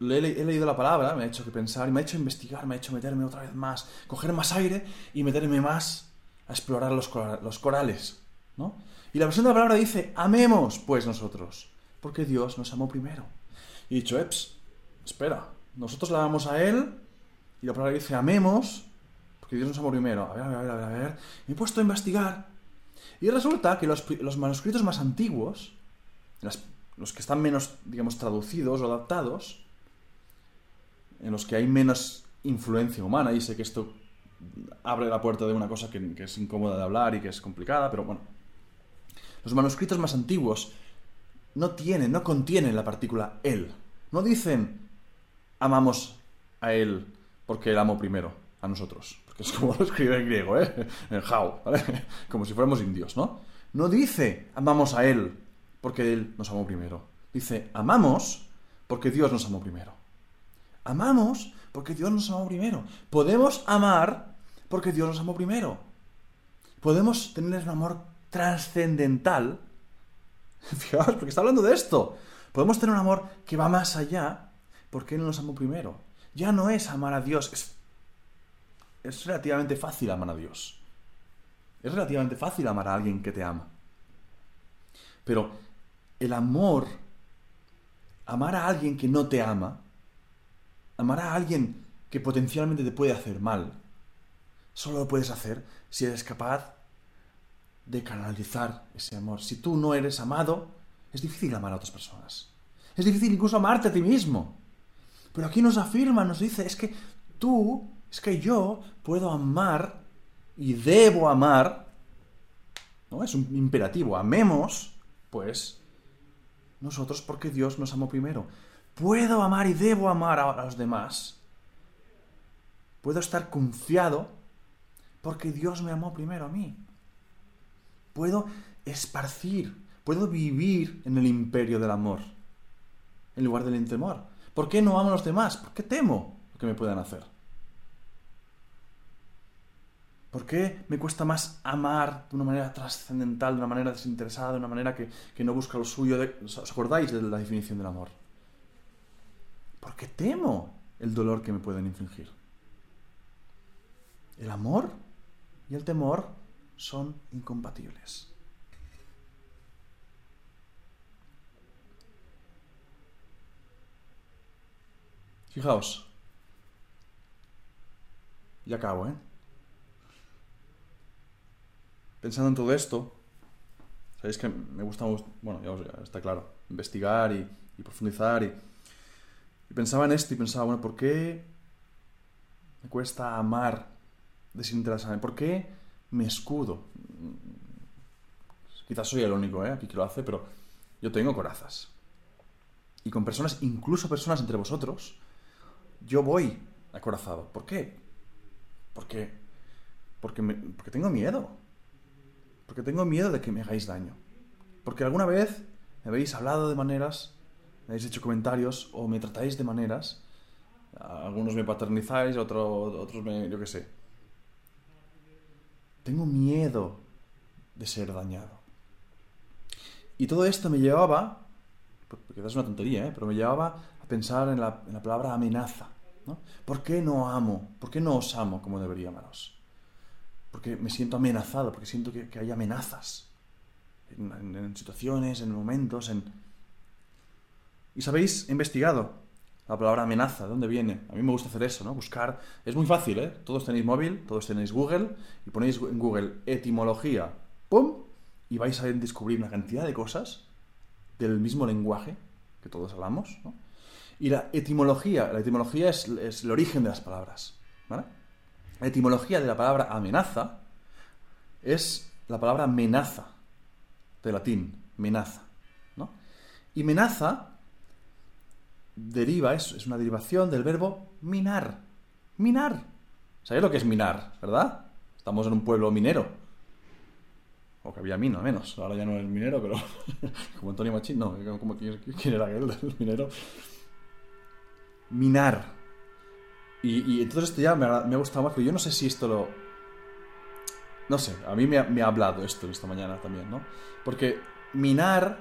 he, he leído la palabra, me ha hecho que pensar, me ha hecho investigar, me ha hecho meterme otra vez más, coger más aire y meterme más a explorar los, corales, ¿no? Y la versión de la palabra dice, amemos pues nosotros, porque Dios nos amó primero. Y he dicho, eps, espera, nosotros la amamos a Él, y la palabra dice, amemos, porque Dios nos amó primero. A ver, a ver, a ver, a ver. Me he puesto a investigar. Y resulta que los, manuscritos más antiguos, los que están menos, digamos, traducidos o adaptados, en los que hay menos influencia humana, y sé que esto abre la puerta de una cosa que, es incómoda de hablar y que es complicada, pero bueno. Los manuscritos más antiguos no tienen, no contienen la partícula él. No dicen amamos a él porque él amó primero a nosotros. Porque es como lo escribe en griego, ¿eh? En how. Como si fuéramos indios, ¿no? No dice amamos a él porque él nos amó primero. Dice amamos porque Dios nos amó primero. Amamos porque Dios nos amó primero. Podemos amar porque Dios nos amó primero. Podemos tener un amor trascendental. Fijaos, porque está hablando de esto. Podemos tener un amor que va más allá porque Él nos amó primero. Ya no es amar a Dios. Es, es relativamente fácil amar a Dios. Es relativamente fácil amar a alguien que te ama. Pero el amor, amar a alguien que no te ama, amar a alguien que potencialmente te puede hacer mal, solo lo puedes hacer si eres capaz de canalizar ese amor. Si tú no eres amado, es difícil amar a otras personas. Es difícil incluso amarte a ti mismo. Pero aquí nos afirma, nos dice, es que tú, es que yo puedo amar y debo amar, ¿no? Es un imperativo, amemos, pues, nosotros porque Dios nos amó primero. Puedo amar y debo amar a los demás. Puedo estar confiado porque Dios me amó primero a mí. Puedo esparcir, puedo vivir en el imperio del amor, en lugar del temor. ¿Por qué no amo a los demás? ¿Por qué temo lo que me puedan hacer? ¿Por qué me cuesta más amar de una manera trascendental, de una manera desinteresada, de una manera que, no busca lo suyo? ¿Os acordáis de la definición del amor? Porque temo el dolor que me pueden infligir. El amor y el temor son incompatibles. Fijaos. Y acabo, ¿eh? Pensando en todo esto, sabéis que me gusta, bueno, ya está claro, investigar y, profundizar y, pensaba en esto y pensaba, bueno, ¿por qué me cuesta amar desinteresadamente? ¿Por qué me escudo? Quizás soy el único ¿eh? aquí que lo hace, pero yo tengo corazas. Y con personas, incluso personas entre vosotros, yo voy acorazado. ¿Por qué? Porque, porque, porque tengo miedo. Porque tengo miedo de que me hagáis daño. Porque alguna vez me habéis hablado de maneras, me habéis hecho comentarios o me tratáis de maneras. Algunos me paternizáis, otros, otros me, yo qué sé, tengo miedo de ser dañado. Y todo esto me llevaba, porque es una tontería, ¿eh? pero me llevaba a pensar en la, palabra amenaza. ¿no? ¿Por qué no amo? ¿Por qué no os amo como debería amaros? Porque me siento amenazado, porque siento que, hay amenazas en, en, situaciones, en momentos, en... Y sabéis, he investigado la palabra amenaza, ¿de dónde viene? A mí me gusta hacer eso, ¿no? Buscar. Es muy fácil, ¿eh? Todos tenéis móvil, todos tenéis Google, y ponéis en Google etimología, ¡pum! Y vais a descubrir una cantidad de cosas del mismo lenguaje que todos hablamos, ¿no? Y la etimología, la etimología es, el origen de las palabras, ¿vale? La etimología de la palabra amenaza es la palabra menaza, de latín, menaza, ¿no? Y menaza deriva, es, una derivación del verbo minar. Minar. ¿Sabéis lo que es minar, verdad? Estamos en un pueblo minero. O que había mina, menos. Ahora ya no es minero, pero como Antonio Machín, no. Como, ¿Quién era aquel el minero? Minar. Y, entonces esto ya me ha, gustado más, pero yo no sé si esto lo... No sé, a mí me ha hablado esto esta mañana también, ¿no? Porque minar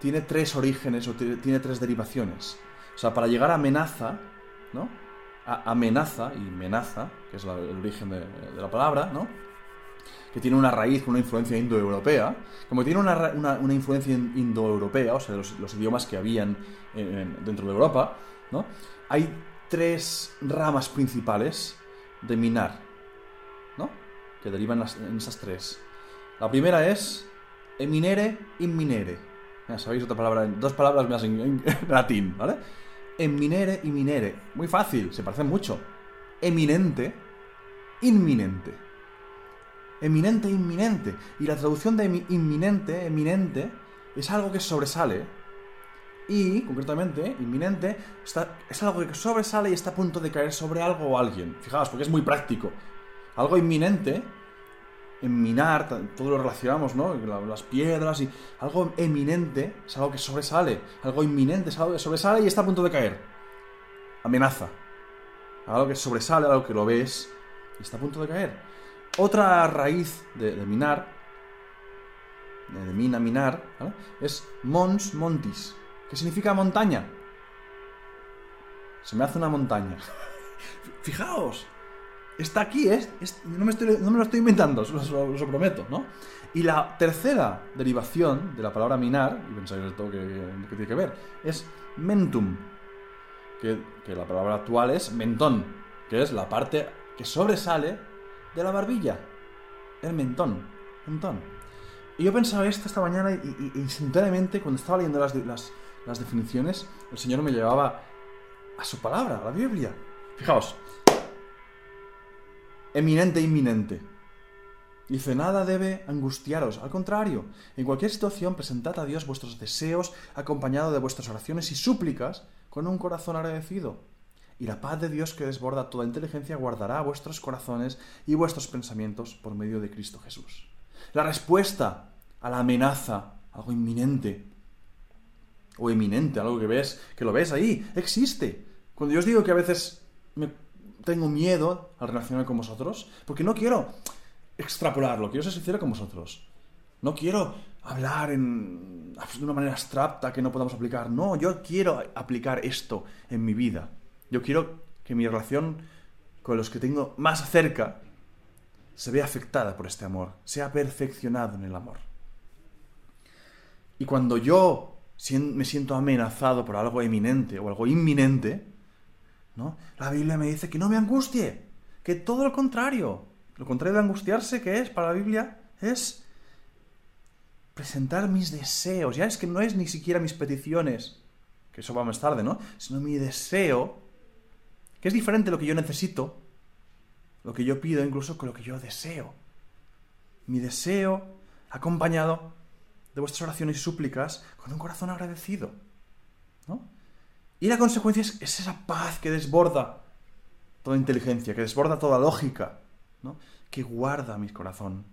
tiene tres orígenes o tiene tres derivaciones. O sea, para llegar a amenaza, ¿no? Amenaza y menaza, que es el origen de, la palabra, ¿no? Que tiene una raíz, una influencia indoeuropea. Como tiene una, una, influencia indoeuropea, o sea, los, los idiomas que habían dentro de Europa, ¿no? Hay tres ramas principales de minar, ¿no? Que derivan en esas tres. La primera es eminere, inminere. Ya sabéis otra palabra, dos palabras más en latín, ¿vale? Eminere y minere. Muy fácil, se parecen mucho. Eminente, inminente. Eminente, inminente. Y la traducción de inminente, eminente, es algo que sobresale. Y, concretamente, inminente, está, es algo que sobresale y está a punto de caer sobre algo o alguien. Fijaos, porque es muy práctico. Algo inminente en minar, todo lo relacionamos, ¿no? Las piedras y algo eminente es algo que sobresale, algo inminente es algo que sobresale y está a punto de caer. Amenaza. Algo que sobresale, algo que lo ves y está a punto de caer. Otra raíz de, minar, de mina, minar, es mons montis, que significa montaña. Se me hace una montaña. Fijaos, Está aquí, ¿eh? no, me estoy, lo estoy inventando, os lo, prometo, ¿no? Y la tercera derivación de la palabra minar, y pensáis esto que, que, tiene que ver, es mentum, que, que la palabra actual es mentón, que es la parte que sobresale de la barbilla, el mentón, mentón. Y yo pensaba esto esta mañana y, instantáneamente, cuando estaba leyendo las, las, definiciones, el Señor me llevaba a su palabra, a la Biblia. Fijaos, eminente, inminente. Dice, nada debe angustiaros, al contrario, en cualquier situación presentad a Dios vuestros deseos acompañado de vuestras oraciones y súplicas con un corazón agradecido. Y la paz de Dios que desborda toda inteligencia guardará vuestros corazones y vuestros pensamientos por medio de Cristo Jesús. La respuesta a la amenaza, algo inminente o eminente, algo que ves, que lo ves ahí, existe. Cuando yo os digo que a veces me tengo miedo al relacionarme con vosotros, porque no quiero extrapolarlo, quiero ser sincero con vosotros. No quiero hablar en, de una manera abstracta que no podamos aplicar. No, yo quiero aplicar esto en mi vida. Yo quiero que mi relación con los que tengo más cerca se vea afectada por este amor, sea perfeccionado en el amor. Y cuando yo me siento amenazado por algo eminente o algo inminente, La Biblia me dice que no me angustie, que todo lo contrario. Lo contrario de angustiarse, que es para la Biblia, es presentar mis deseos. Ya es que no es ni siquiera mis peticiones, que eso va más tarde, ¿no? Sino mi deseo, que es diferente lo que yo necesito, lo que yo pido incluso con lo que yo deseo. Mi deseo acompañado de vuestras oraciones y súplicas con un corazón agradecido. ¿no? Y la consecuencia es, esa paz que desborda toda inteligencia, que desborda toda lógica, ¿no? que guarda mi corazón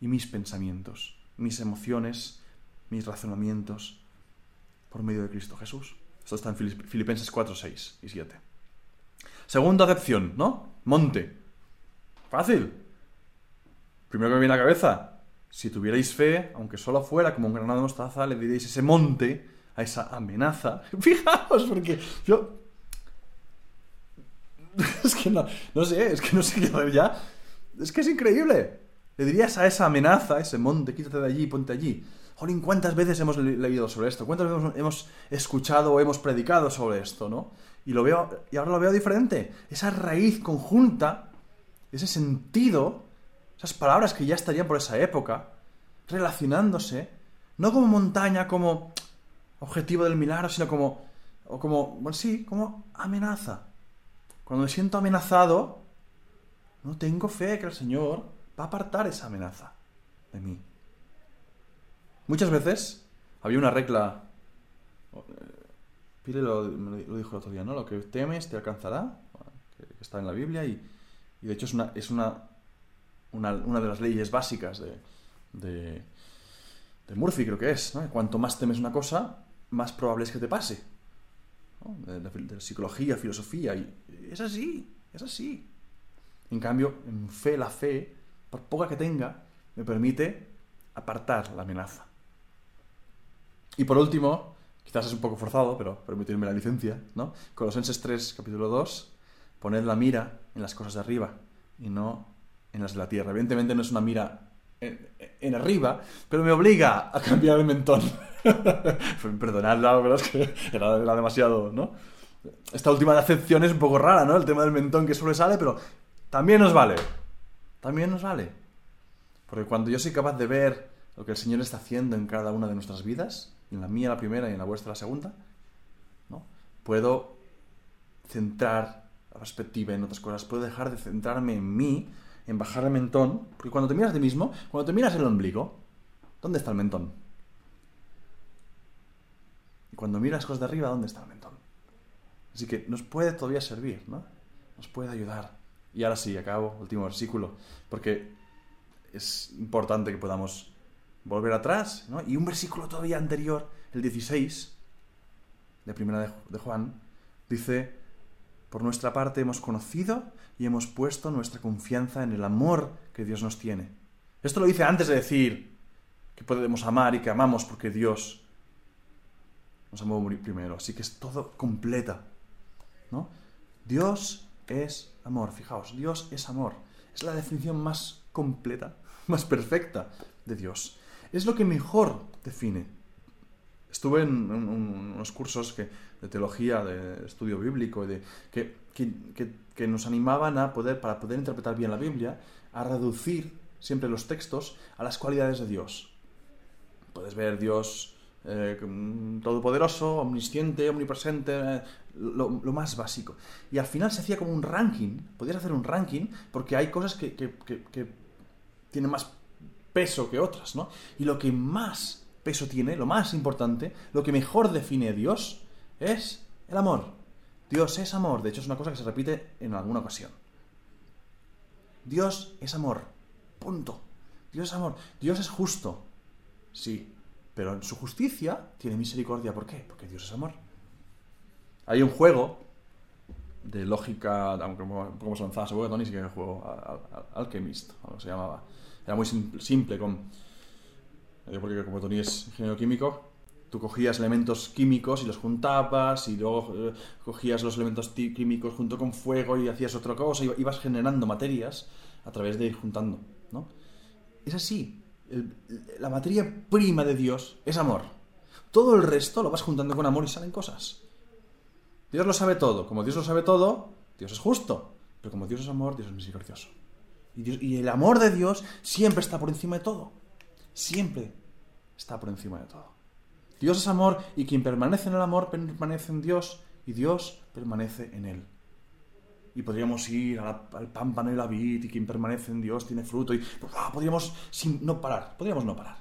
y mis pensamientos, mis emociones, mis razonamientos por medio de Cristo Jesús. Esto está en Filipenses 4, 6 y 7. Segunda acepción, ¿no? Monte. Fácil. Primero que me viene a la cabeza, si tuvierais fe, aunque solo fuera como un granado de mostaza, le diréis ese monte, a esa amenaza. Fijaos, porque yo... Es que no, no sé, es que no sé qué hacer ya. Es que es increíble. Le dirías a esa amenaza, ese monte, quítate de allí, ponte allí. Jolín, ¿cuántas veces hemos leído sobre esto? ¿Cuántas veces hemos escuchado o hemos predicado sobre esto, no? Y lo veo, y ahora lo veo diferente. Esa raíz conjunta, ese sentido, esas palabras que ya estarían por esa época, relacionándose, no como montaña, como objetivo del milagro, sino como, o como, bueno, sí, como amenaza. Cuando me siento amenazado, no tengo fe que el Señor va a apartar esa amenaza de mí. Muchas veces había una regla, eh, Pire lo, dijo el otro día, ¿no? Lo que temes te alcanzará, está en la Biblia y, y de hecho es una, es una una, de las leyes básicas de, de, Murphy, creo que es. Cuanto más temes una cosa, más probable es que te pase. De, psicología, filosofía. Y es así, es así. En cambio, en fe, la fe, por poca que tenga, me permite apartar la amenaza. Y por último, quizás es un poco forzado, pero permitirme la licencia, ¿no? Colosenses 3, capítulo 2, poned la mira en las cosas de arriba y no en las de la Tierra. Evidentemente no es una mira en, arriba, pero me obliga a cambiar el mentón. Perdonadla, pero es que era, demasiado, ¿no? Esta última acepción es un poco rara, ¿no? El tema del mentón que sobresale, pero también nos vale. También nos vale. Porque cuando yo soy capaz de ver lo que el Señor está haciendo en cada una de nuestras vidas, en la mía la primera y en la vuestra la segunda, ¿no? Puedo centrar la perspectiva en otras cosas, puedo dejar de centrarme en mí en bajar el mentón, porque cuando te miras de mismo, cuando te miras el ombligo, ¿dónde está el mentón? Y cuando miras cosas de arriba, ¿dónde está el mentón? Así que nos puede todavía servir, ¿no? Nos puede ayudar. Y ahora sí, acabo, último versículo, porque es importante que podamos volver atrás, ¿no? Y un versículo todavía anterior, el 16, de primera de Juan, dice, por nuestra parte hemos conocido y hemos puesto nuestra confianza en el amor que Dios nos tiene. Esto lo dice antes de decir que podemos amar y que amamos porque Dios nos amó primero. Así que es todo completa. ¿no? Dios es amor. Fijaos, Dios es amor. Es la definición más completa, más perfecta de Dios. Es lo que mejor define. Estuve en, unos cursos que, de teología, de estudio bíblico, de, que, que, nos animaban a poder, para poder interpretar bien la Biblia, a reducir siempre los textos a las cualidades de Dios. Puedes ver Dios eh, todopoderoso, omnisciente, omnipresente, eh, lo, más básico. Y al final se hacía como un ranking, podías hacer un ranking, porque hay cosas que, tienen más peso que otras, ¿no? Y lo que más peso tiene, lo más importante, lo que mejor define a Dios, es el amor. Dios es amor, de hecho es una cosa que se repite en alguna ocasión. Dios es amor, punto. Dios es amor, Dios es justo, sí, pero en su justicia tiene misericordia. ¿Por qué? Porque Dios es amor. Hay un juego de lógica, aunque un poco más avanzada, que Tony sí que juego Alchemist, algo se llamaba. Era muy simple, con, eh, porque como Tony es ingeniero químico, tú cogías elementos químicos y los juntabas y luego eh, cogías los elementos químicos junto con fuego y hacías otra cosa, y ibas generando materias a través de ir juntando, ¿no? Es así, la materia prima de Dios es amor. Todo el resto lo vas juntando con amor y salen cosas. Dios lo sabe todo. Como Dios lo sabe todo, Dios es justo. Pero como Dios es amor, Dios es misericordioso. Y el amor de Dios siempre está por encima de todo. Siempre está por encima de todo. Dios es amor y quien permanece en el amor permanece en Dios y Dios permanece en él y podríamos ir al pámpano y la vid y quien permanece en Dios tiene fruto y ah, podríamos sin, no parar, podríamos no parar.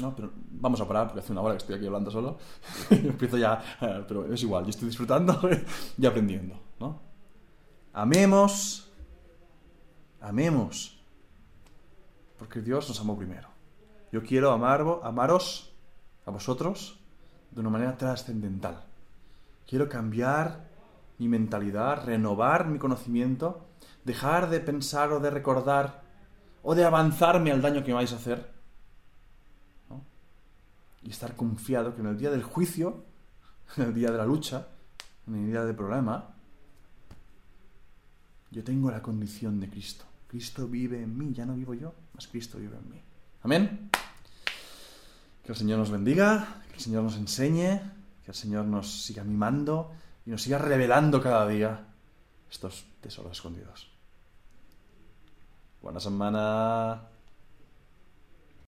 ¿no? Pero vamos a parar porque hace una hora que estoy aquí hablando solo. empiezo ya, eh, pero es igual, yo estoy disfrutando y aprendiendo. ¿no? Amemos, amemos, porque Dios nos amó primero. Yo quiero amar, amaros a vosotros de una manera trascendental. Quiero cambiar mi mentalidad, renovar mi conocimiento, dejar de pensar o de recordar o de avanzarme al daño que me vais a hacer. Y estar confiado que en el día del juicio, en el día de la lucha, en el día del problema, yo tengo la condición de Cristo. Cristo vive en mí, ya no vivo yo, mas Cristo vive en mí. Amén. Que el Señor nos bendiga, que el Señor nos enseñe, que el Señor nos siga mimando y nos siga revelando cada día estos tesoros escondidos. Buena semana.